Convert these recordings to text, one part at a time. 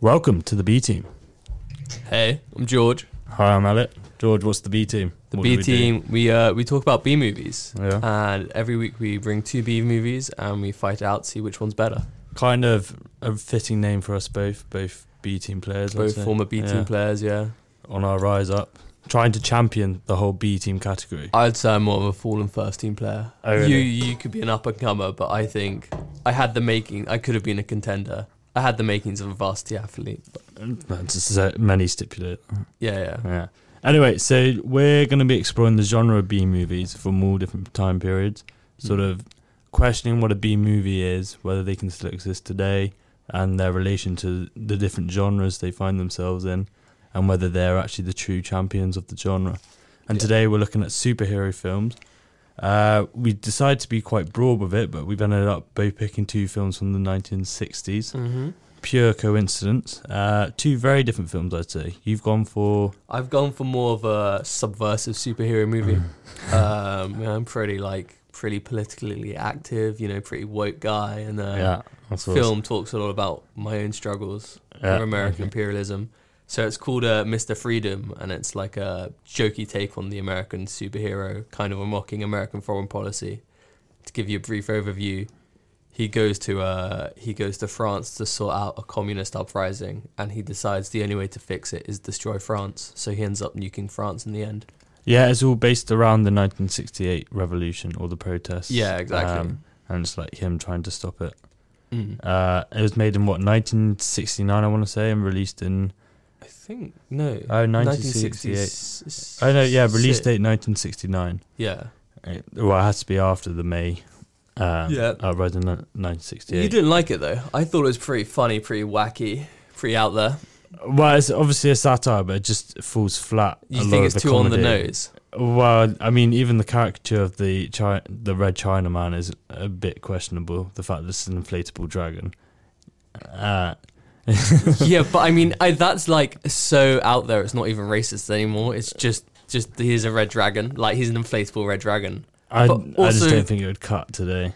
Welcome to the B team. Hey, I'm George. Hi, I'm Alec. George, what's the B team? The What do B we do? team. We uh we talk about B movies, Yeah. and every week we bring two B movies and we fight it out, see which one's better. Kind of a fitting name for us both, both B team players. I'd Both say. former B team Yeah. players. Yeah, On our rise up, trying to champion the whole B team category. I'd say I'm more of a fallen first team player. Oh, really? You you could be an up and comer, but I think I had the making. I could have been a contender. I had the makings of a varsity athlete. Just so many stipulate. Yeah, yeah. Yeah. Anyway, so we're going to be exploring the genre of B movies from all different time periods, sort Mm. of questioning what a B movie is, whether they can still exist today, and their relation to the different genres they find themselves in, and whether they're actually the true champions of the genre. And Yeah. today we're looking at superhero films. Uh, we decided to be quite broad with it, but we've ended up both picking two films from the 1960s. Mm-hmm. Pure coincidence. Uh, two very different films, I'd say. You've gone for I've gone for more of a subversive superhero movie. Mm. um, I'm pretty like pretty politically active. You know, pretty woke guy, and uh, yeah, that's what- film talks a lot about my own struggles Yeah, with American okay. imperialism. So it's called uh, Mr. Freedom, and it's like a jokey take on the American superhero, kind of a mocking American foreign policy. To give you a brief overview, he goes to uh, he goes to France to sort out a communist uprising, and he decides the only way to fix it is destroy France. So he ends up nuking France in the end. Yeah, it's all based around the 1968 revolution or the protests. Yeah, exactly. Um, and it's like him trying to stop it. Mm. Uh, it was made in what 1969, I want to say, and released in I think no. oh 1968. 1966. Oh no, yeah, release date 1969. Yeah. It, well, it has to be after the May. Um, Yeah. uprising in 1968. You didn't like it though. I thought it was pretty funny, pretty wacky, pretty out there. Well, it's obviously a satire, but it just falls flat. You think it's too on the nose? Well, I mean, even the caricature of the Chi- the Red China Man is a bit questionable. The fact that it's an inflatable dragon. Uh, yeah, but I mean, I, that's like so out there. It's not even racist anymore. It's just, just he's a red dragon. Like he's an inflatable red dragon. I, But I just don't think it would cut today.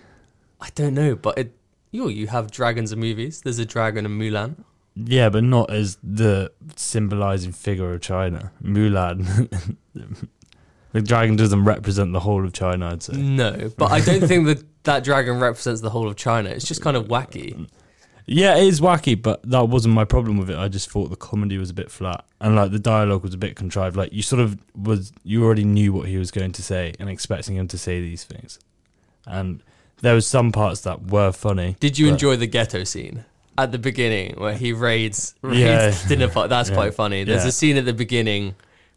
I don't know, but it. You you have dragons in movies. There's a dragon in Mulan. Yeah, but not as the symbolizing figure of China. Mulan. the dragon doesn't represent the whole of China, I'd say. No, but I don't think that that dragon represents the whole of China. It's just kind of wacky. Yeah, it is wacky, but that wasn't my problem with it. I just thought the comedy was a bit flat, and like the dialogue was a bit contrived. Like you sort of was, you already knew what he was going to say, and expecting him to say these things, and there was some parts that were funny. Did you but- enjoy the ghetto scene at the beginning where he raids, raids Yeah. dinner party? That's Yeah. quite funny. There's Yeah. a scene at the beginning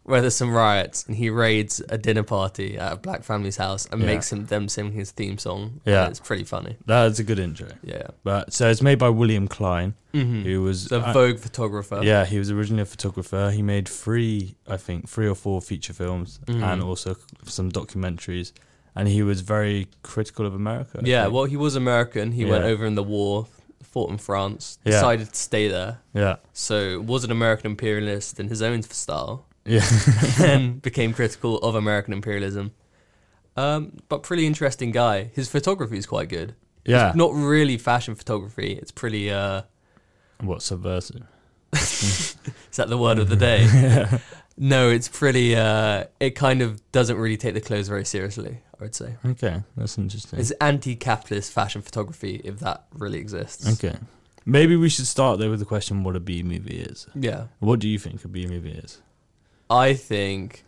where there's some riots and he raids a dinner party at a black family's house and Yeah. makes him them sing his theme song. Yeah. it's pretty funny. That is a good intro. Yeah, But so it's made by William Klein, mm-hmm. who was the I- Vogue photographer. Yeah, he was originally a photographer. He made three, I think, three or four feature films Mhm. and also some documentaries. And he was very critical of America. I yeah. think. Well, he was American. He went over in the war, fought in France, Yeah. decided to stay there. yeah, So was an American imperialist in his own style. Yeah, and became critical of American imperialism. Um, but pretty interesting guy. His photography is quite good. yeah. It's not really fashion photography. It's pretty. Uh, What subversive? is that the word of the day? no, it's pretty. Uh, it kind of doesn't really take the clothes very seriously. I would say Okay, that's interesting. it's anti-capitalist fashion photography, if that really exists. Okay, maybe we should start there with the question: what a B movie is. Yeah, What do you think a B movie is? I think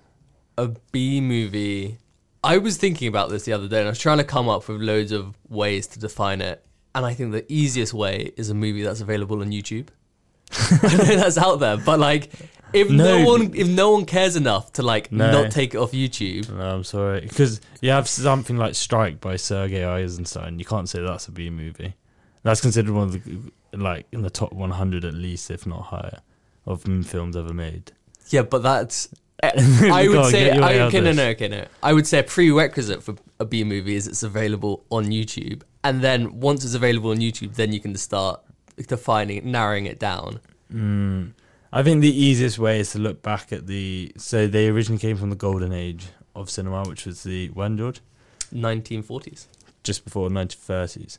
a B movie. I was thinking about this the other day, and I was trying to come up with loads of ways to define it. And I think the easiest way is a movie that's available on YouTube. I know that's out there, but like, if no, No. one, if no one cares enough to like No. not take it off YouTube, No, I'm sorry, because you have something like Strike by Sergei Eisenstein. You can't say that's a B movie. That's considered one of the like in the top 100 at least, if not higher, of films ever made. Yeah, but that's. I would on, say get your way I, okay, no, no, okay, no. I would say a prerequisite for a B movie is it's available on YouTube, and then once it's available on YouTube, then you can start defining, it, narrowing it down. Mm. I think the easiest way is to look back at the. So they originally came from the golden age of cinema, which was the when George 1940s. just before the 1930s.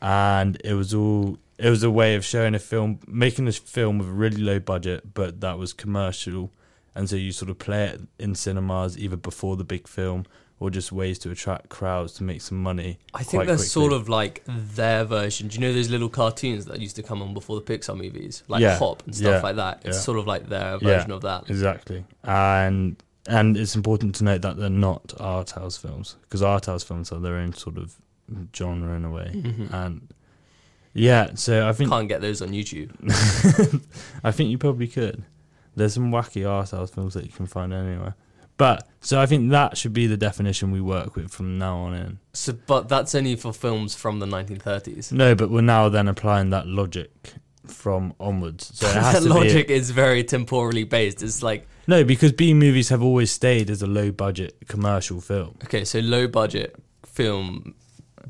And it was all it was a way of showing a film, making a film with a really low budget, but that was commercial, and so you sort of play it in cinemas either before the big film or just ways to attract crowds to make some money. I think that's quickly. sort of like their version. Do you know those little cartoons that used to come on before the Pixar movies, like Yeah. Hop and stuff Yeah. like that? It's Yeah. sort of like their version of that. Exactly, and and it's important to note that they're not art house films because art house films are their own sort of genre in a way, Mhm. and yeah. So I think Can't get those on YouTube. I think you probably could. There's some wacky art house films that you can find anywhere. But so I think that should be the definition we work with from now on in. So, but that's only for films from the 1930s. No, but we're now then applying that logic from onwards. So that logic be is very temporally based. It's like no, because B movies have always stayed as a low budget commercial film. okay, so low budget film,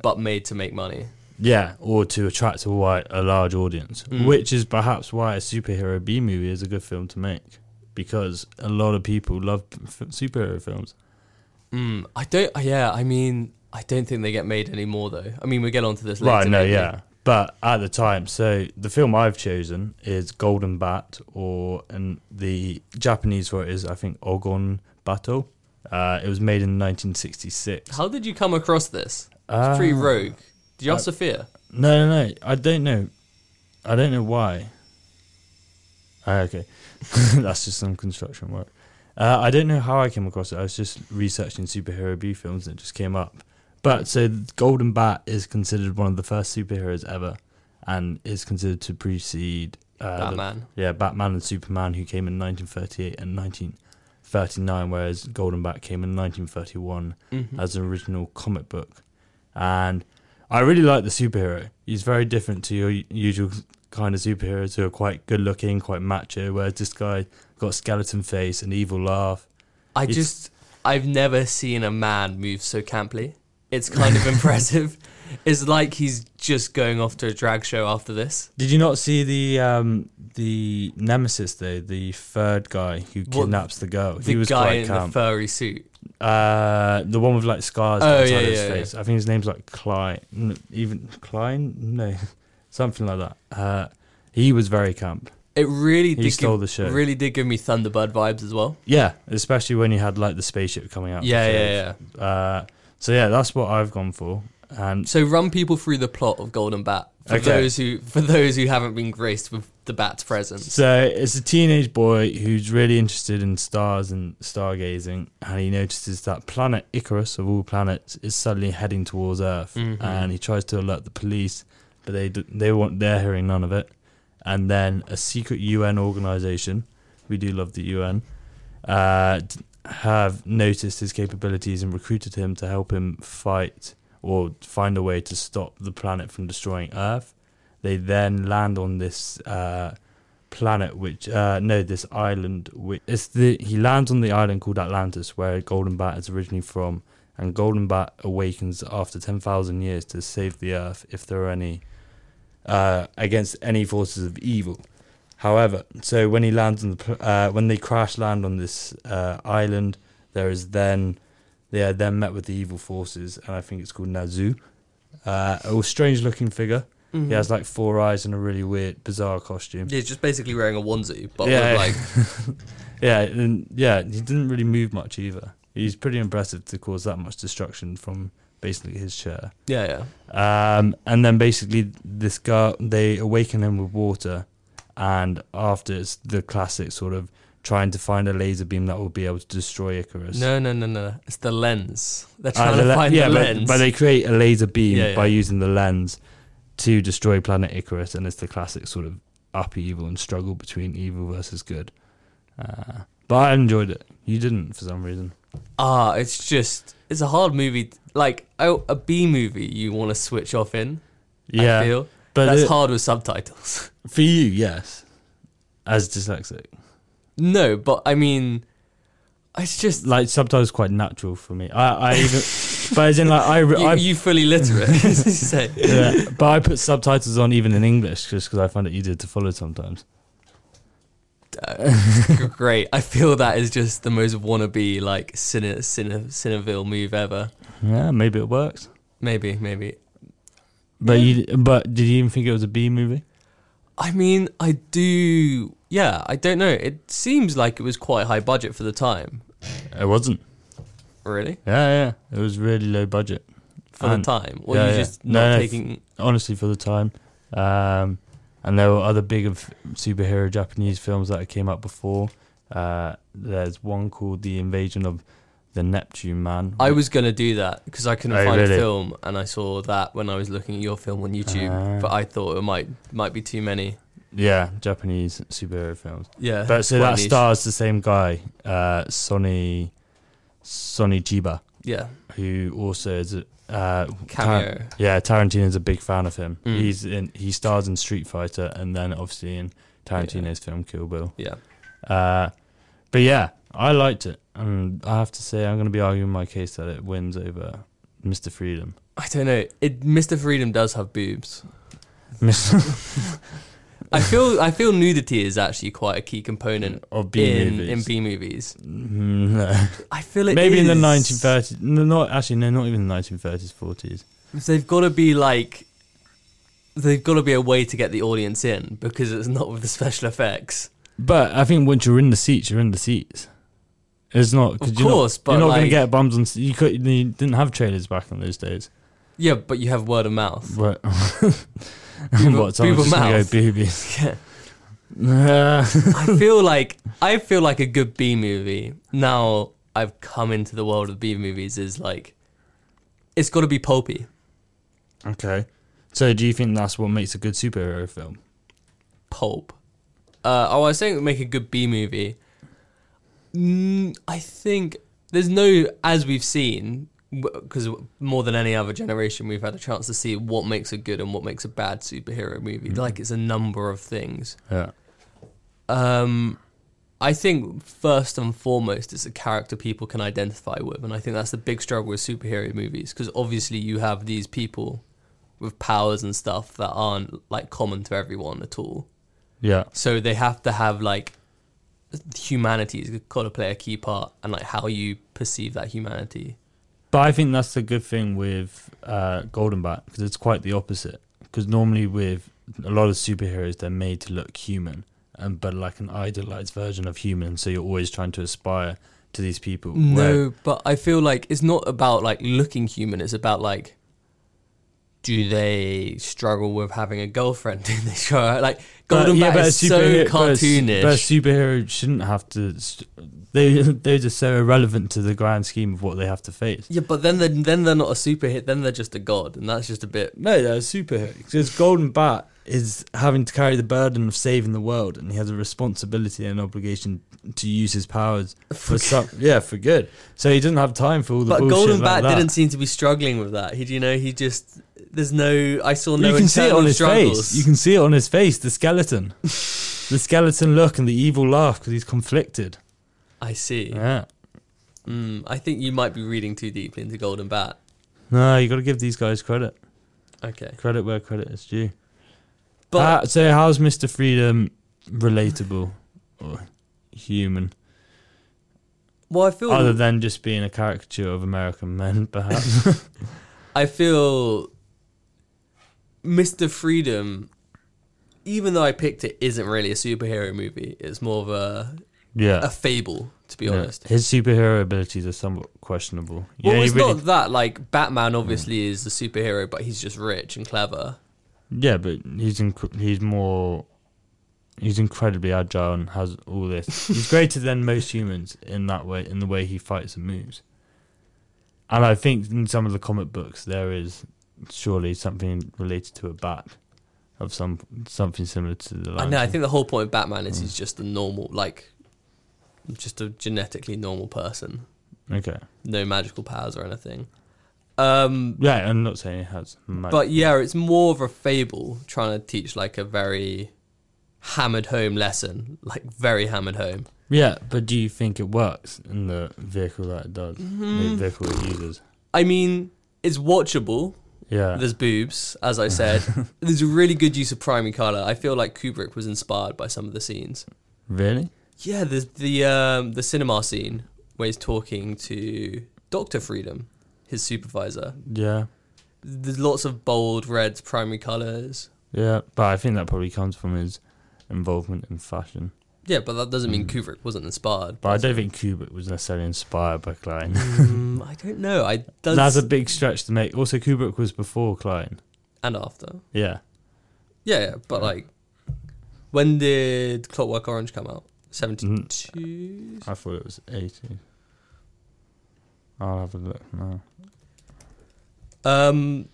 but made to make money. Yeah, or to attract a wide, a large audience, Mm. which is perhaps why a superhero B movie is a good film to make, because a lot of people love f- superhero films. Mm, I don't. Yeah, I mean, I don't think they get made anymore though. I mean, we get onto this later. Right, no, maybe. yeah. But at the time, so the film I've chosen is Golden Bat, or and the Japanese for it is I think Ogon Bato. Uh, it was made in 1966. How did you come across this? It's pretty rogue. Did you ask uh, Sophia? No, no, no. I don't know. I don't know why. Ah, okay, that's just some construction work. Uh, I don't know how I came across it. I was just researching superhero B films and it just came up. But so Golden Bat is considered one of the first superheroes ever, and is considered to precede uh, the- Batman. yeah, Batman and Superman, who came in 1938 and 1939, whereas Golden Bat came in 1931 Mhm. as an original comic book. And I really like the superhero. He's very different to your usual kind of superheroes who are quite good looking, quite macho, whereas this guy got a skeleton face, an evil laugh. I It's- just, I've never seen a man move so camply. It's kind of impressive. It's like he's just going off to a drag show after this. Did you not see the um, the nemesis though? The third guy who What, kidnaps the girl. The he was guy quite in the furry suit. Uh, the one with like scars Oh, outside yeah, his yeah, face. I think his name's like Klein. n- Even Klein? No, something like that. Uh, he was very camp. It really He did stole give, the show. really did give me Thunderbird vibes as well. Yeah, especially when you had like the spaceship coming out. the Yeah, yeah, yeah. Uh, so yeah, that's what I've gone for. And So run people through the plot of Golden Bat for Okay. those who for those who haven't been graced with the bat's presence. so it's a teenage boy who's really interested in stars and stargazing, and he notices that planet Icarus, of all planets, is suddenly heading towards Earth, Mhm. and he tries to alert the police, but they they want they're hearing none of it. And then a secret UN organization, we do love the UN, uh, have noticed his capabilities and recruited him to help him fight or find a way to stop the planet from destroying Earth. They then land on this uh, planet, which uh, no, this island. Which it's the he lands on the island called Atlantis, where Golden Bat is originally from, and Golden Bat awakens after ten thousand years to save the Earth if there are any uh, against any forces of evil. However, so when he lands on the uh, when they crash land on this uh, island, there is then they are then met with the evil forces, and I think it's called Nazo. Uh, a strange looking figure. Mhm. He has like four eyes and a really weird, bizarre costume. Yeah, he's just basically wearing a onesie, but Yeah, with like Yeah, and yeah, he didn't really move much either. He's pretty impressive to cause that much destruction from basically his chair. yeah, yeah. Um, and then basically this guy, they awaken him with water, and after it's the classic sort of trying to find a laser beam that will be able to destroy Icarus. No, no, no, no. It's the lens. They're Ah, trying the to le- find yeah, the but, lens. but they create a laser beam Yeah, by using the lens to destroy planet Icarus, and it's the classic sort of upheaval and struggle between evil versus good. Uh, but I enjoyed it. You didn't for some reason. ah, it's just it's a hard movie. Like oh, a B movie, you want to switch off in. Yeah, I feel but that's it- hard with subtitles. for you, yes, as dyslexic, no, but I mean, it's just like subtitles quite natural for me. I, I even, but as in like I, you, I you fully literate. yeah, but I put subtitles on even in English just because I find it easier to follow sometimes. Uh, great. I feel that is just the most wannabe like cine, cine, cinephile move ever. Yeah, maybe it works. Maybe, maybe. But you, but did you even think it was a B movie? I mean, I do. Yeah, I don't know. It seems like it was quite high budget for the time. It wasn't. Really, Yeah, yeah. It was really low budget. for And- the time, or yeah, you yeah. just No, not no, f- taking? honestly for the time. Um, and there were other big of superhero Japanese films that came out before. Uh, there's one called The Invasion of the Neptune Man. I was gonna do that because I couldn't Oh, find really? a film, and I saw that when I was looking at your film on YouTube. Ah. but I thought it might might be too many. yeah, Japanese superhero films. Yeah, But so quite that niche. stars the same guy, uh, Sonny Sonny Chiba, Yeah, who also is a uh, cameo. Tar- yeah, Tarantino's a big fan of him. Mm. He's in he stars in Street Fighter and then obviously in Tarantino's film Kill Bill. yeah, Uh, but yeah, I liked it, and I have to say I'm going to be arguing my case that it wins over Mr. Freedom. I don't know. It Mr. Freedom does have boobs. I feel I feel nudity is actually quite a key component of B in movies. in B movies. Mm, no. I feel it Maybe in the is. 1930s. No, not actually. No, not even the 1930s, 40s. They've got to be like. They've got to be a way to get the audience in because it's not with the special effects. But I think once you're in the seats, you're in the seats. It's not. Of you're not- course, but you're not going to get bums on. s- You could. You didn't have trailers back in those days. Yeah, but you have word of mouth. What? Boob- what? Just gonna go mouth. boobies. Yeah. I feel like I feel like a good B movie. Now I've come into the world of B movies is like it's got to be pulpy. okay. So do you think that's what makes a good superhero film? Pulp. Uh, oh, I was saying make a good B movie. Mm, I think there's no, as we've seen, because more than any other generation, we've had a chance to see what makes a good and what makes a bad superhero movie. Like it's a number of things. Yeah. Um, I think first and foremost, it's a character people can identify with, and I think that's the big struggle with superhero movies because obviously you have these people with powers and stuff that aren't like common to everyone at all. Yeah. So they have to have like humanity's got to play a key part, and like how you perceive that humanity. But I think that's the good thing with uh, Golden Bat because it's quite the opposite. Because normally with a lot of superheroes, they're made to look human, and but like an idealized version of human. So you're always trying to aspire to these people. No, but I feel like it's not about like looking human. It's about like, do they struggle with having a girlfriend? in they show? like Golden Bat is so superhero- but a s- cartoonish? But a superhero shouldn't have to. They they're just so irrelevant to the grand scheme of what they have to face. yeah, but then they're, then they're not a superhero. Then they're just a god, and that's just a bit. No, they're a superhero. Because Golden Bat is having to carry the burden of saving the world, and he has a responsibility and obligation to use his powers for some, yeah, for good. So he doesn't have time for all the But Golden Bat didn't seem to be struggling with that. He, you know, he just there's no. I saw no. you can see it on his struggles. face. You can see it on his face. The skeleton, the skeleton look, and the evil laugh because he's conflicted. I see. Yeah. Mm, I think you might be reading too deeply into Golden Bat. No, you got to give these guys credit. Okay, Credit where credit is due. but Uh, so how's Mister Freedom relatable or human, well, I feel other than just being a caricature of American men, perhaps? I feel Mr. Freedom, even though I picked it, isn't really a superhero movie. It's more of a yeah. a fable, to be Yeah. honest. His superhero abilities are somewhat questionable. Well, yeah, it's really- not that. Like Batman, obviously, mm. is the superhero, but he's just rich and clever. yeah, but he's inc- he's more he's incredibly agile and has all this. he's greater than most humans in that way, in the way he fights and moves. And I think in some of the comic books there is surely something related to a bat of some something similar to the. I know. I think the whole point of Batman Mm. is he's just a normal, like, just a genetically normal person, Okay. no magical powers or anything. Um, Yeah, I'm not saying it has. Magic. But yeah, it's more of a fable trying to teach like a very hammered home lesson, like very hammered home. yeah, but do you think it works in the vehicle that it does? Mm-hmm. The vehicle it uses. I mean, it's watchable. Yeah. There's boobs, as I said. There's a really good use of primary color. I feel like Kubrick was inspired by some of the scenes. Really? Yeah, there's the um, the cinema scene where he's talking to Doctor Freedom, his supervisor. Yeah. There's lots of bold reds, primary colors. Yeah, but I think that probably comes from his involvement in fashion. Yeah, but that doesn't mean Mm. Kubrick wasn't inspired. But I don't think Kubrick was necessarily inspired by Klein. Mm, I don't know. I does That's a big stretch to make. Also, Kubrick was before Klein. and after. Yeah. Yeah, yeah, but like, when did Clockwork Orange come out? Seventy-two. I thought it was 80. I'll have a look now. Um,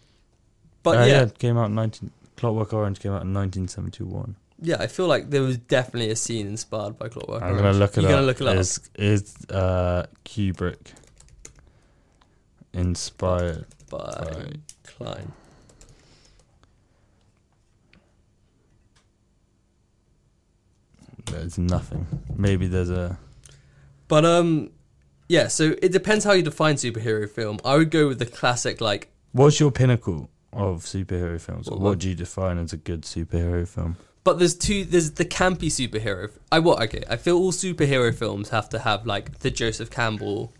but Uh, yeah, it came out 19. Clockwork Orange came out in 1971. Yeah, I feel like there was definitely a scene inspired by Clockwork I'm gonna look it You're up. gonna look it up. Is is uh, Kubrick inspired by by Klein. There's nothing. Maybe there's a. But um, yeah. So it depends how you define superhero film. I would go with the classic, like What's your pinnacle of superhero films? What- what, what? do you define as a good superhero film? But there's two. There's the campy superhero. I what? Okay, I feel all superhero films have to have like the Joseph Campbell,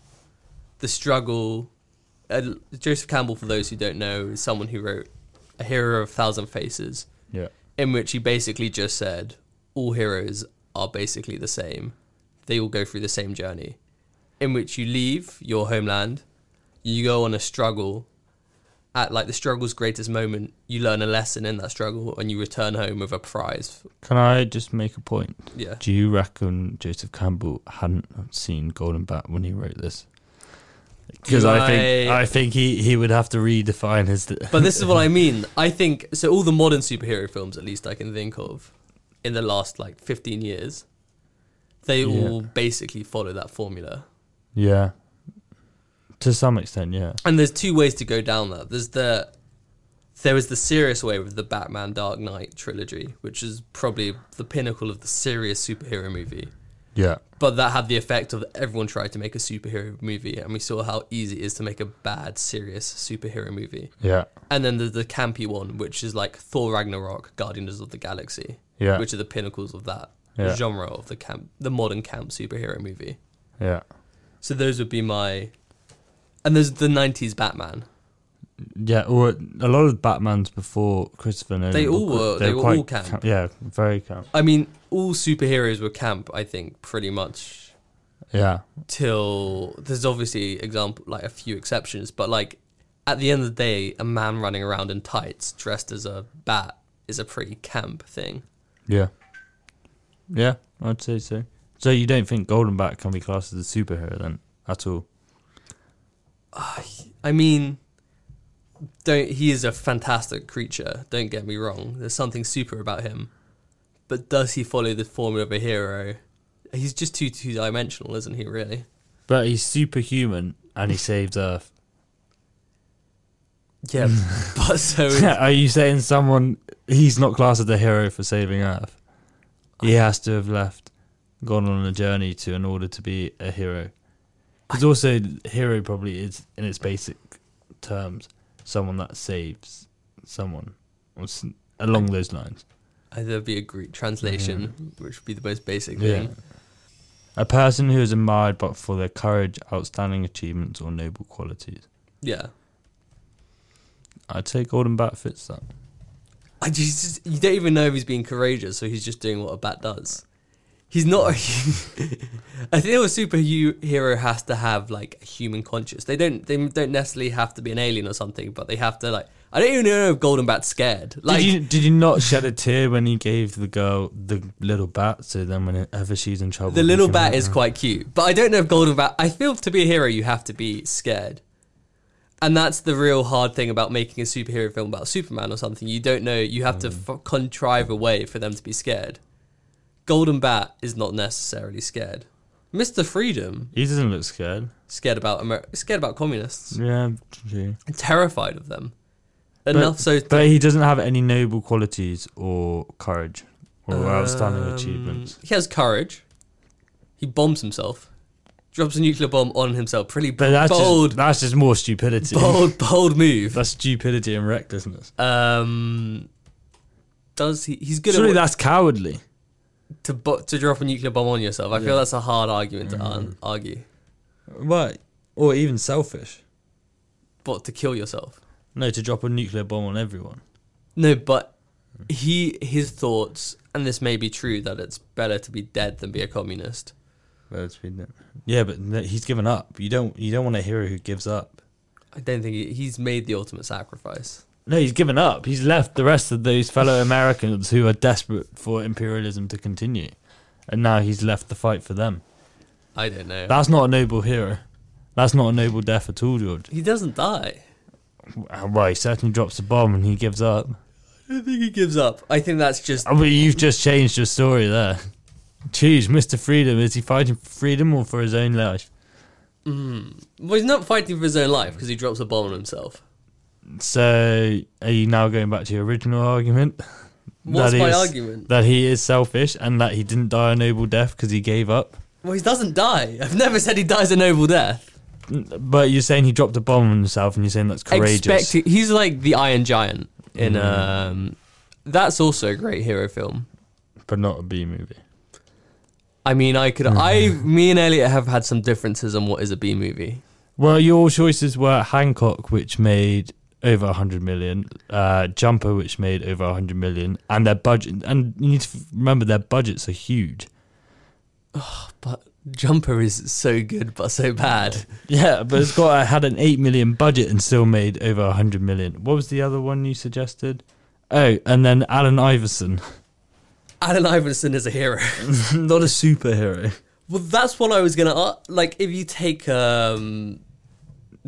the struggle. Uh, Joseph Campbell, for those who don't know, is someone who wrote A Hero of a Thousand Faces, Yeah. in which he basically just said all heroes are basically the same. They all go through the same journey, in which you leave your homeland, you go on a struggle. At like the struggle's greatest moment, you learn a lesson in that struggle, and you return home with a prize. Can I just make a point? Yeah, Do you reckon Joseph Campbell hadn't seen Golden Bat when he wrote this? Because I think I- I think he, he would have to redefine his. but this is what I mean. I think so. All the modern superhero films, at least I can think of, in the last like fifteen years, they Yeah. all basically follow that formula. yeah. To some extent, yeah. And there's two ways to go down that. There's the there was the serious way with the Batman Dark Knight trilogy, which is probably the pinnacle of the serious superhero movie. Yeah. But that had the effect of everyone tried to make a superhero movie, and we saw how easy it is to make a bad, serious superhero movie. Yeah. And then there's the campy one, which is like Thor Ragnarok, Guardians of the Galaxy, Yeah. which are the pinnacles of that Yeah. genre of the camp, the modern camp superhero movie. Yeah. So those would be my. And there's the '90s Batman. Yeah, or a lot of Batmans before Christopher Nolan. They all were- they were all camp. Yeah, very camp. I mean, all superheroes were camp. I think pretty much Yeah, till there's obviously example like a few exceptions, but like at the end of the day, a man running around in tights dressed as a bat is a pretty camp thing. yeah, yeah. I'd say so. So you don't think Golden Bat can be classed as a superhero then at all? I mean, don't he is a fantastic creature. Don't get me wrong. There's something super about him, but does he follow the formula of a hero? He's just too two dimensional, isn't he? Really? But he's superhuman and he saves Earth. Yeah, but so Are you saying someone he's not classed as a hero for saving Earth? He has to have left, gone on a journey to in order to be a hero. Because also, hero probably is in its basic terms someone that saves someone, or s- along those lines. That'd be a Greek translation, which would be the most basic Yeah. thing. A person who is admired but for their courage, outstanding achievements, or noble qualities. Yeah. I'd say Golden Bat fits that. I just, you don't even know if he's being courageous, so he's just doing what a bat does. He's not. A, I think a superhero hero has to have like a human conscience. They don't. They don't necessarily have to be an alien or something, but they have to like. I don't even know if Golden Bat's scared. Like, did you did you not shed a tear when he gave the girl the little bat? So then, whenever she's in trouble, the little bat is her? quite cute, but I don't know if Golden Bat. I feel to be a hero, you have to be scared, and that's the real hard thing about making a superhero film about Superman or something. You don't know. You have to mm. f- contrive a way for them to be scared. Golden Bat is not necessarily scared. Mister Freedom He doesn't look scared. scared about Amer- scared about communists, Yeah, true. terrified of them. Enough so. But he doesn't have any noble qualities or courage or outstanding Um, achievements. He has courage. He bombs himself, drops a nuclear bomb on himself. Pretty But that's bold, just that's just more stupidity. bold, bold move. That's stupidity and recklessness. Um, does he? He's good Surely at what, that's cowardly. To bo- to drop a nuclear bomb on yourself. I Yeah. feel that's a hard argument to Mm. un- argue. What? Or even selfish. But to kill yourself, No, to drop a nuclear bomb on everyone. No, but he his thoughts, and this may be true, that it's better to be dead than be a communist. Well, it's been- Yeah, but he's given up. You don't. You don't want a hero who gives up. I don't think he, he's made the ultimate sacrifice. No, he's given up. He's left the rest of those fellow Americans who are desperate for imperialism to continue, and now he's left the fight for them. I don't know. That's not a noble hero. That's not a noble death at all, George. he doesn't die. Uh, Well, he certainly drops the bomb and he gives up. I don't think he gives up. I think that's just I mean, you've just changed your story there. Jeez, Mr. Freedom, is he fighting for freedom or for his own life? Mm. Well, he's not fighting for his own life because he drops a bomb on himself. So, are you now going back to your original argument? What's That my is- argument? That he is selfish and that he didn't die a noble death because he gave up? Well, he doesn't die. I've never said he dies a noble death. But you're saying he dropped a bomb on himself and you're saying that's courageous. Expect he's like the Iron Giant in Mm. um. That's also a great hero film. but not a B movie. I mean, I could. I, me and Elliot have had some differences on what is a B movie. Well, your choices were Hancock, which made over 100 million, uh, Jumper, which made over 100 million, and their budget. And you need to f- remember their budgets are huge. But Jumper is so good, but so bad. Yeah, but it's got I had an 8 million budget and still made over 100 million. What was the other one you suggested? Oh, and then Allen Iverson, Allen Iverson is a hero. not a superhero. Well, that's what I was gonna uh, like. If you take um,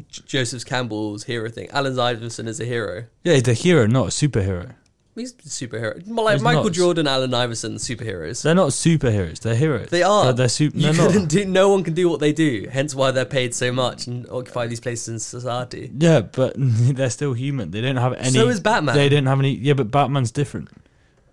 Joseph Campbell's hero thing, Allen Iverson is a hero. Yeah, he's a hero, not a superhero. He's a superhero. Like He's Michael not. Jordan, Allen Iverson, superheroes. They're not superheroes. They're heroes. They are. They're, they're super. You They're not. do. No one can do what they do. Hence why they're paid so much and occupy these places in society. Yeah, but they're still human. They don't have any. So is Batman. They don't have any. Yeah, but Batman's different.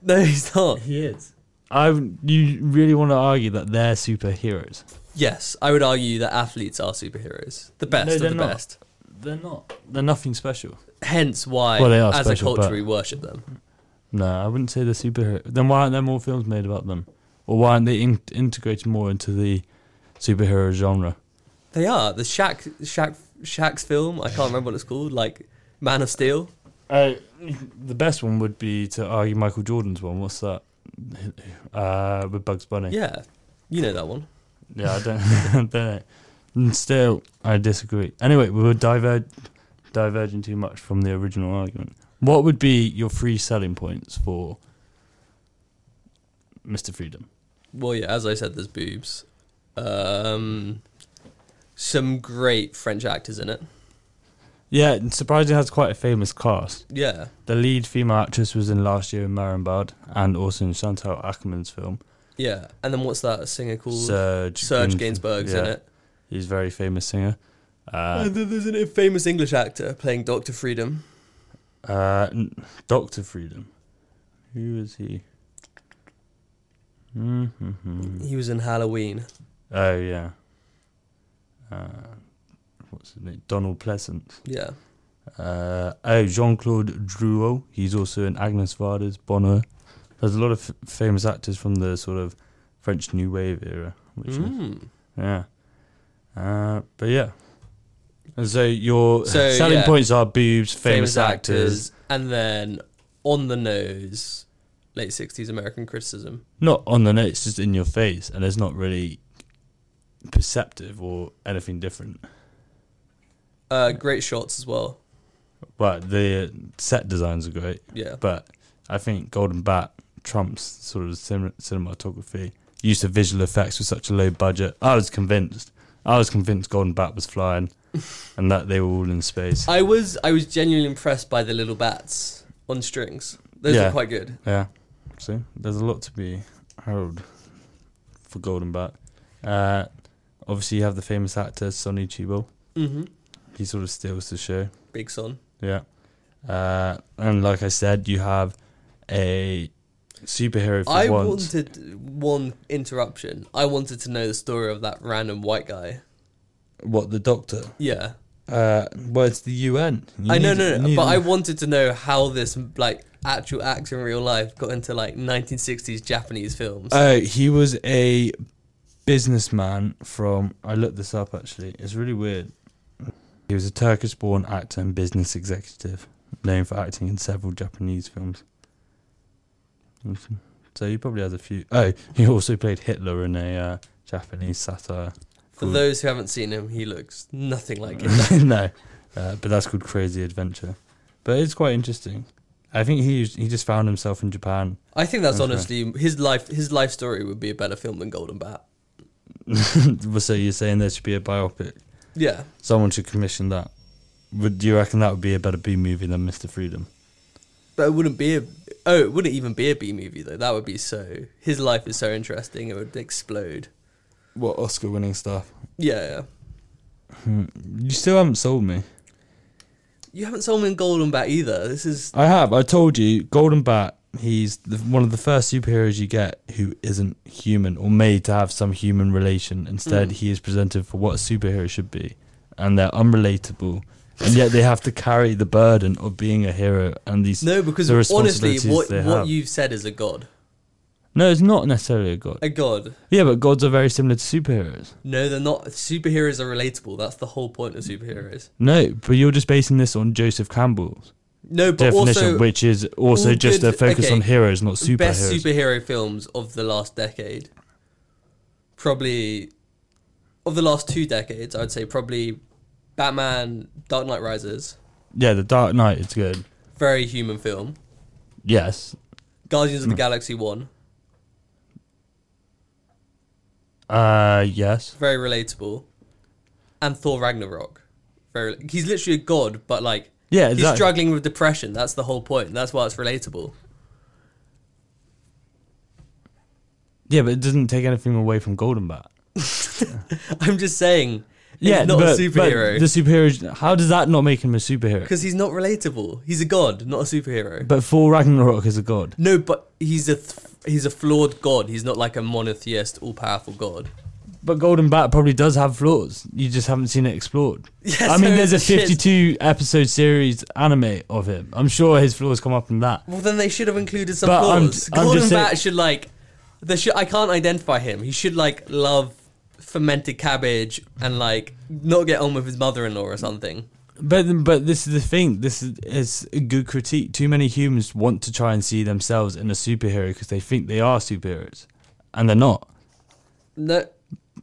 No, he's not. He is. I. You really want to argue that they're superheroes? Yes, I would argue that athletes are superheroes. The best No, of the not. best. They're not. They're nothing special. Hence why, Well, they are as special, a culture, we worship them. No, I wouldn't say they're superheroes. Then why aren't there more films made about them? Or why aren't they in- integrated more into the superhero genre? They are the Shaq, Shaq, Shaq's film. I can't remember what it's called. Like Man of Steel. Uh, the best one would be to argue Michael Jordan's one. What's that? Uh, with Bugs Bunny. Yeah, you know that one. Yeah, I don't, don't know. Still, I disagree. Anyway, we were diver- diverging too much from the original argument. What would be your three selling points for Mr. Freedom? Well, yeah, as I said, there's boobs. Um, some great French actors in it. Yeah, and surprisingly, it has quite a famous cast. Yeah, The lead female actress was in last year in Marienbad and also in Chantal Akerman's film. Yeah. And then what's that singer called? Serge, Serge Gainsbourg. Gainsbourg's in yeah, it. He's a very famous singer. Uh, and then there's a famous English actor playing Doctor Freedom. uh, n- Dr. Freedom. Who is he? Mm-hmm. He was in Halloween. Oh yeah. Uh, what's his name? Donald Pleasence. Yeah. Uh, oh, Jean Claude Drouot. He's also in Agnes Varda's Bonheur. There's a lot of f- famous actors from the sort of French New Wave era. Which is, Mm. yeah. Uh, but yeah. And so your So, selling yeah. points are boobs, famous, actors. and then on the nose, late '60s American criticism. Not on the notes, just in your face, and it's not really perceptive or anything different. Uh, great shots as well. But the set designs are great. Yeah. But I think Golden Bat trumps sort of cin- cinematography. Use of visual effects with such a low budget. I was convinced. I was convinced Golden Bat was flying, and that they were all in space. I was I was genuinely impressed by the little bats on strings. Those Yeah. are quite good. yeah. See, there's a lot to be heralded for Golden Bat. Uh, obviously, you have the famous actor Sonny Chiba. Mm-hmm. He sort of steals the show. Big son. Yeah. Uh, and like I said, you have a superhero for I once. wanted one interruption. I wanted to know the story of that random white guy. what the Doctor? Yeah. Uh, well, it's the UN. You I know, need- no, no, need- but I wanted to know how this like actual actor in real life got into like 1960s Japanese films. Oh, he was a businessman from. I looked this up actually. It's really weird. He was a Turkish-born actor and business executive, known for acting in several Japanese films. So he probably has a few. Oh, he also played Hitler in a uh, Japanese satire. For those who haven't seen him, he looks nothing like him. no, uh, but that's called Crazy Adventure. But it's quite interesting. I think he he just found himself in Japan. I think that's That's right. honestly his life. His life story would be a better film than Golden Bat. so you're saying there should be a biopic? Yeah, Someone should commission that. Would do you reckon that would be a better B movie than Mr. Freedom? but it wouldn't be a. Oh, it wouldn't even be a B movie though. That would be so. His life is so interesting. It would explode. What Oscar-winning stuff? Yeah, yeah. Hmm. You still haven't sold me. You haven't sold me in Golden Bat either. This is I have. I told you, Golden Bat. He's the, one of the first superheroes you get who isn't human or made to have some human relation. Instead, Mm. he is presented for what a superhero should be, and they're unrelatable, and yet they have to carry the burden of being a hero and these. no because the honestly, what what you've said is a god. No, it's not necessarily a god. A god. Yeah, but gods are very similar to superheroes. No, they're not. Superheroes are relatable. That's the whole point of superheroes. No, but you're just basing this on Joseph Campbell's No, but definition, also which is also just a focus okay, on heroes, not superheroes. best superhero films of the last decade. Probably of the last two decades, I would say probably Batman, Dark Knight Rises, yeah, The Dark Knight is good. very human film. Yes. Guardians of the Hmm. Galaxy One, Uh, yes. very relatable, and Thor Ragnarok. Very, he's literally a god, but like Yeah, he's exactly. struggling with depression. That's the whole point. That's why it's relatable. Yeah, but it doesn't take anything away from Golden Bat. I'm just saying. Yeah, he's not but, a superhero But the superhero. How does that not make him a superhero? because he's not relatable. He's a god, not a superhero. But Thor Ragnarok is a god. No, but he's a th- he's a flawed god. He's not like a monotheist, all powerful god. But Golden Bat probably does have flaws. You just haven't seen it explored. Yeah, I mean, so there's a shit. 52 episode series anime of him. I'm sure his flaws come up in that. Well, then they should have included some But I'm- flaws. I'm Golden just saying- Bat should like the should I can't identify him. He should like love fermented cabbage and like not get on with his mother-in-law or something. But but this is the thing. This is, is a good critique. Too many humans want to try and see themselves in a superhero because they think they are superheroes, and they're not. No,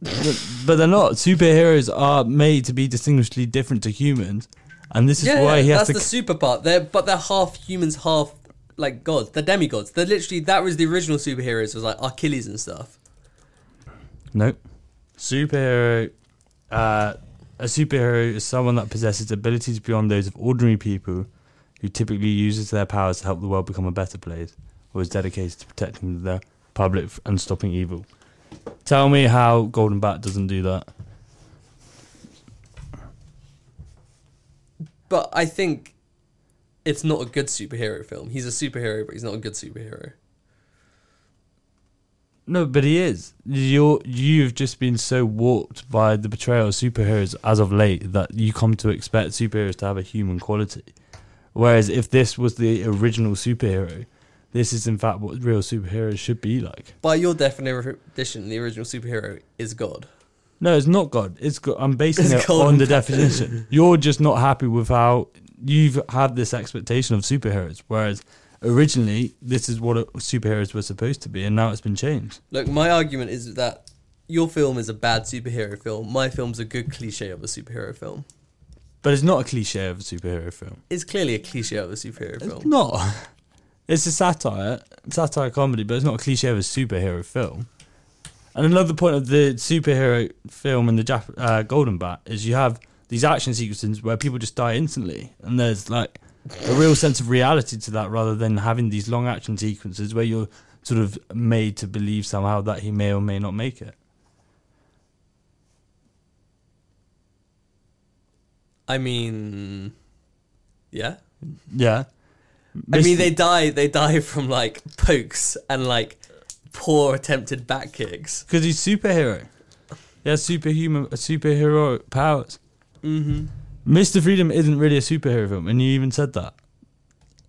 but, but they're not. Superheroes are made to be distinguishably different to humans, and this is yeah, why he has that's to. the super part. They're but they're half humans, half like gods. They're demigods. They're literally that was the original superheroes was like Achilles and stuff. Nope. Superhero. Uh, a superhero is someone that possesses abilities beyond those of ordinary people, who typically uses their powers to help the world become a better place, or is dedicated to protecting the public and stopping evil. Tell me how Golden Bat doesn't do that. But I think it's not a good superhero film. He's a superhero, but he's not a good superhero. No, but he is. You're you've just been so warped by the portrayal of superheroes as of late that you come to expect superheroes to have a human quality. Whereas if this was the original superhero, this is in fact what real superheroes should be like. By your definition, the original superhero is God. No, it's not God. It's God. I'm basing It's it Golden on the definition. You're just not happy with how you've had this expectation of superheroes, whereas originally this is what a- superheroes were supposed to be, and now it's been changed. Look, my argument is that your film is a bad superhero film. My film's a good cliche of a superhero film. But it's not a cliche of a superhero film. It's clearly a cliche of a superhero It's film. not. It's a satire, satire comedy, but it's not a cliche of a superhero film. And another point of the superhero film and the Jap- uh, Golden Bat is you have these action sequences where people just die instantly, and there's like a real sense of reality to that, rather than having these long action sequences where you're sort of made to believe somehow that he may or may not make it. I mean, yeah. Yeah. I mean, they die. They die from like pokes and like poor attempted back kicks. because he's superhero. He has superhuman, superhero powers. Mm-hmm. Mr. Freedom isn't really a superhero film, and you even said that.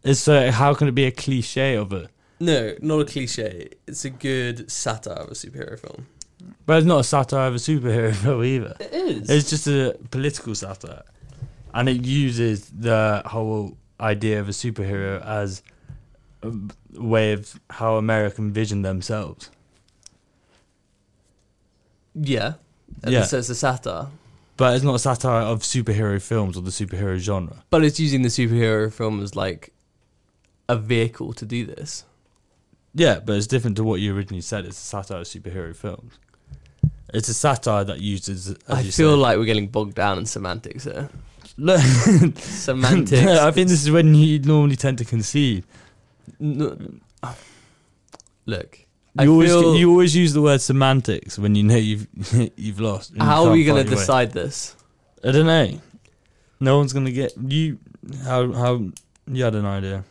It's so how can it be a cliche of it? No, not a cliche. It's a good satire of a superhero film. But it's not a satire of a superhero film either. It is. It's just a political satire. and it uses the whole idea of a superhero as a way of how America envision themselves. Yeah. And Yeah. So it's a satire. But it's not a satire of superhero films or the superhero genre. But it's using the superhero film as like a vehicle to do this. Yeah, but it's different to what you originally said. It's a satire of superhero films. It's a satire that uses. I feel said- like we're getting bogged down in semantics here. Look, Semantics. I think this is when you normally tend to concede. No, look, I You always feel- you always use the word semantics when you know you've you've lost. and you how are can't we going fight to your way. decide this? I don't know. No one's gonna get you. How how you had an idea?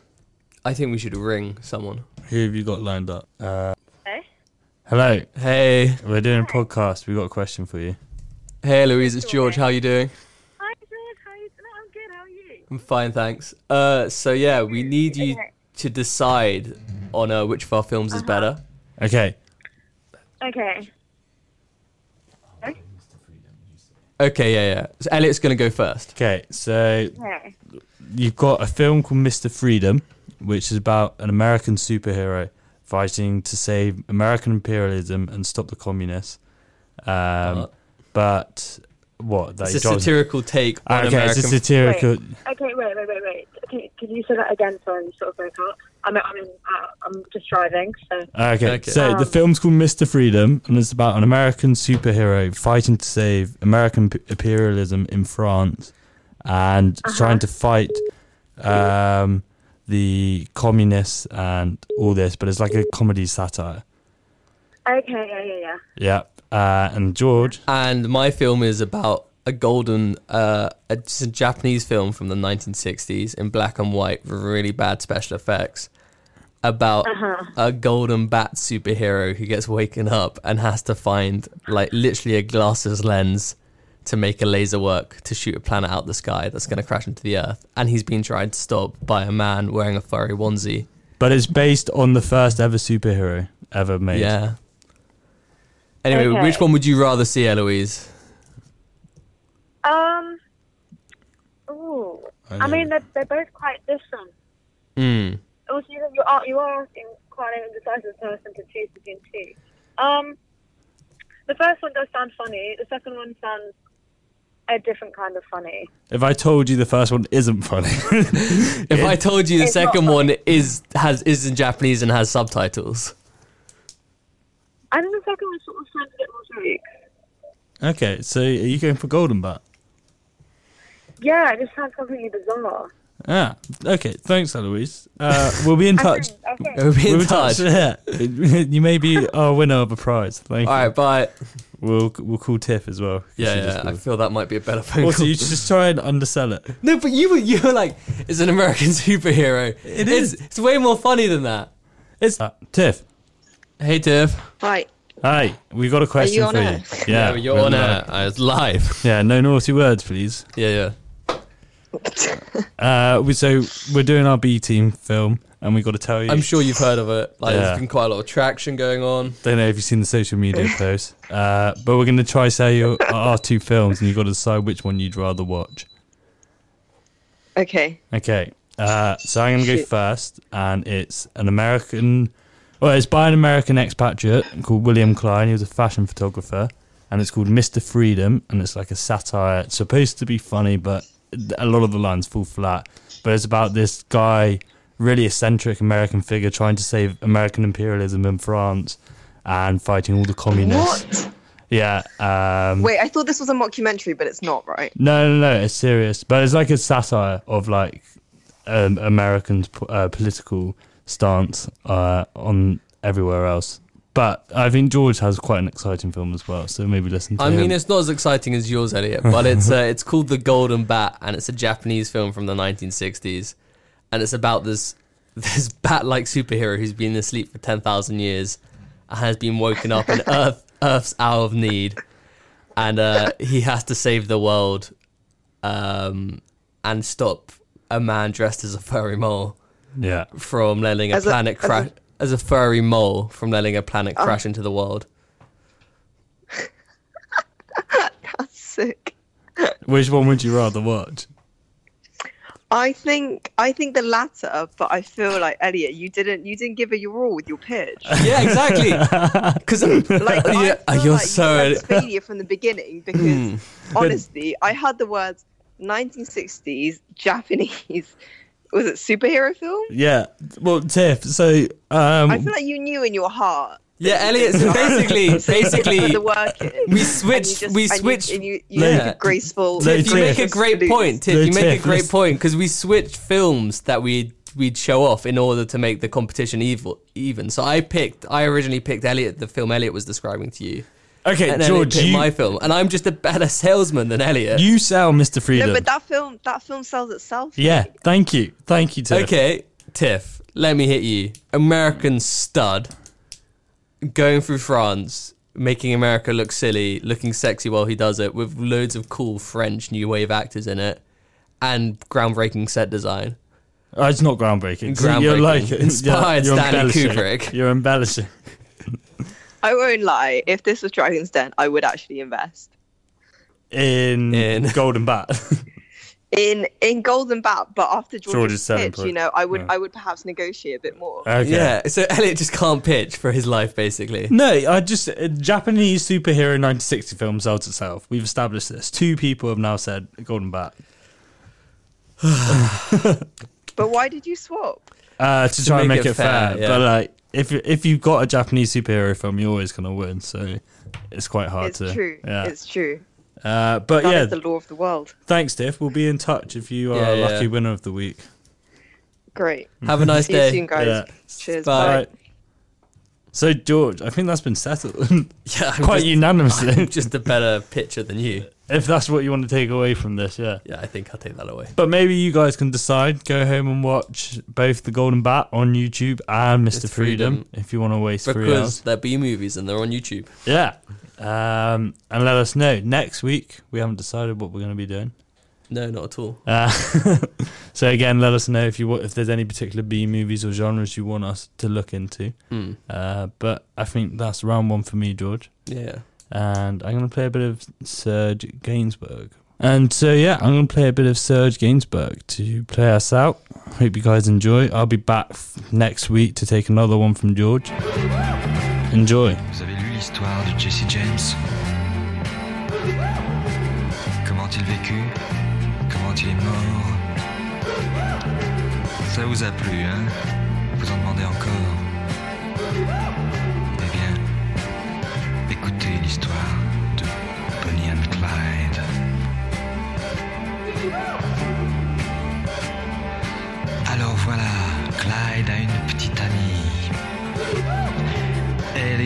I think we should ring someone. Who have you got lined up? Uh, Hey? hello, Hey, we're doing a podcast. We've got a question for you. hey, Eloise, it's George. How you doing? Hi, George. How are you? No, I'm good. How are you? I'm fine, thanks. Uh, so yeah, we need you Okay. to decide on uh, which of our films is Uh-huh. better. Okay, Okay. Okay, yeah, yeah. So Elliot's going to go first. okay. So Okay. you've got a film called Mr. Freedom, which is about an American superhero fighting to save American imperialism and stop the communists. Um, Uh, but what? That it's a drops- satirical take on Okay, American. it's a satirical. Okay. Wait. Wait. Wait. Wait. Okay. Could you say that again? Sorry, you sort of broke up. I'm. I'm. Uh, I'm just driving. So. Okay, Okay. so the Um, film's called Mr. Freedom, and it's about an American superhero fighting to save American imperialism in France, and Uh-huh. trying to fight um, the communists and all this. But it's like a comedy satire. Okay. Yeah. Yeah. Yeah. Yeah, uh, and George. and my film is about a golden, uh, a, it's a Japanese film from the 1960s in black and white with really bad special effects about Uh-huh. a golden bat superhero who gets waken up and has to find like literally a glasses lens to make a laser work to shoot a planet out the sky that's going to crash into the earth and he's been tried to stop by a man wearing a furry onesie But it's based on the first ever superhero ever made. yeah anyway Okay. which one would you rather see eloise Um. Ooh. I I, mean, they're, they're both quite different. mm. Also, you, you are you are asking quite an indecisive person to choose between two. Um. The first one does sound funny. The second one sounds a different kind of funny. If I told you the first one isn't funny, if i told you the second one is has is in japanese and has subtitles I think the second one sort of sounds a bit more jokes. okay. So are you going for Golden Bat? Yeah, it just sounds completely bizarre. Ah, okay. Thanks, Eloise. Uh, we'll be in touch. Okay. okay. we'll be in We'll touch Yeah, you may be our winner of a prize. Thank all you. right bye We'll we'll call Tiff as well. yeah yeah just i feel that might be a better phone Also, call. you should just try and undersell it. No, but you were you were like, it's an American superhero. It it's. It's way more funny than that. It's uh, Tiff. Hey Tiff. Right. Hi, we got a question on for air? you. Yeah, you're we're on live. air. Uh, it's live. Yeah, no naughty words, please. Yeah, yeah. Uh, we so we're doing our B team film, and we got to tell you. I'm sure you've heard of it. Like, Yeah. there's been quite a lot of traction going on. Don't know if you've seen the social media posts, uh, but we're going to try sell you our two films, and you've got to decide which one you'd rather watch. Okay. Okay, uh, so I'm going to go Shoot. first, and it's an American. Well, it's by an American expatriate called William Klein. He was a fashion photographer, and it's called Mr. Freedom, and it's like a satire. It's supposed to be funny, but a lot of the lines fall flat. But it's about this guy, really eccentric American figure, trying to save American imperialism in France and fighting all the communists. What? Yeah. Um, Wait, I thought this was a mockumentary, but it's not, right? no, no, no. It's serious, but it's like a satire of like um, Americans' uh, political stance uh, on everywhere else. But I think George has quite an exciting film as well, so maybe listen to I him. mean, it's not as exciting as yours, Elliot, but it's uh, it's called The Golden Bat, and it's a Japanese film from the 1960s, and it's about this this bat-like superhero who's been asleep for 10,000 years and has been woken up in Earth Earth's hour of need, and uh, he has to save the world, um, and stop a man dressed as a furry mole yeah. from letting a As planet as a- crash as a furry mole from letting a planet Oh. crash into the world. That's sick. Which one would you rather watch? I think I think the latter, but I feel like Elliot, you didn't you didn't give it your all with your pitch. Yeah, exactly. Because Like yeah, I feel you're like so. you failure from the beginning because Hmm. honestly, I had the words 1960s Japanese. Was it superhero film? yeah. Well, Tiff. So um, I feel like you knew in your heart. Yeah, Elliot. So basically, So you put basically, the work in. we and you switched. just- we and you- switched. and you, you No. make a graceful. No, Tiff, you make a great Salute. point. Tiff, No, you make a Tiff, great listen. point because we switched films that we we'd show off in order to make the competition evil, even. So I picked. I originally picked Elliot, the film Elliot was describing to you, okay, and then George, picked you, my film, and I'm just a better salesman than Elliot. you sell Mr. Freedom. No, but that film that film sells itself. yeah. Thank you. Thank you, Tiff. Okay, Tiff, let me hit you. American stud going through France, making America look silly, looking sexy while he does it, with loads of cool French new wave actors in it, and groundbreaking set design. Oh, it's not groundbreaking. Groundbreaking. You're like Inspired you're Stanley. Kubrick. You're embellishing. I won't lie. If this was Dragon's Den, I would actually invest In, In- Golden Bat. in in Golden Bat. But after George's George's pitch, you know, I would Yeah. I would perhaps negotiate a bit more. okay. Yeah, so Elliot just can't pitch for his life, basically. No, I just uh, Japanese superhero 1960 film sells itself. We've established this. Two people have now said Golden Bat But why did you swap? uh, to, try and make make it it fair. fair, yeah. But like, if if you've got a Japanese superhero film, you're always gonna win. So it's quite hard to It's to. true. Yeah. It's true. uh, but That is yeah, the law of the world. thanks, Tiff. We'll be in touch if you are Yeah, a yeah. lucky winner of the week. Great. Have a nice day. See you soon, guys. Yeah. Cheers. Bye. Bye. So George, I think that's been settled Yeah, I'm quite just, unanimously. I'm just a better pitcher than you. If that's what you want to take away from this, yeah. Yeah, I think I'll take that away. But maybe you guys can decide. Go home and watch both The Golden Bat on YouTube and Mr. Freedom, Freedom. if you want to waste three Because hours. they're B movies and they're on YouTube. Yeah. Um, and let us know. Next week, we haven't decided what we're going to be doing. No, not at all. Uh, so again, let us know if you if there's any particular B movies or genres you want us to look into. Hmm. Uh, but I think that's round one for me, George. Yeah. And I'm going to play a bit of Serge Gainsbourg. And so, yeah, I'm going to play a bit of Serge Gainsbourg to play us out. Hope you guys enjoy. I'll be back next week to take another one from George. Enjoy. Vous avez lu l'histoire de Jesse James Comment il vécut Comment il est mort Ça vous a plu, hein Vous en demandez encore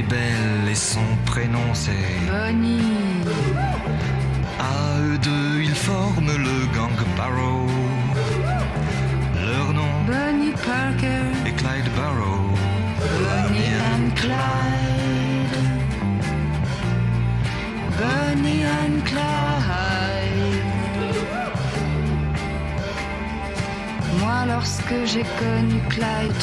belle et son prénom c'est Bonnie, À eux deux, ils forment le gang Barrow. Leur nom Bonnie Parker, est Clyde Barrow. Bonnie and Clyde. Bonnie and Clyde. Moi, lorsque j'ai connu Clyde,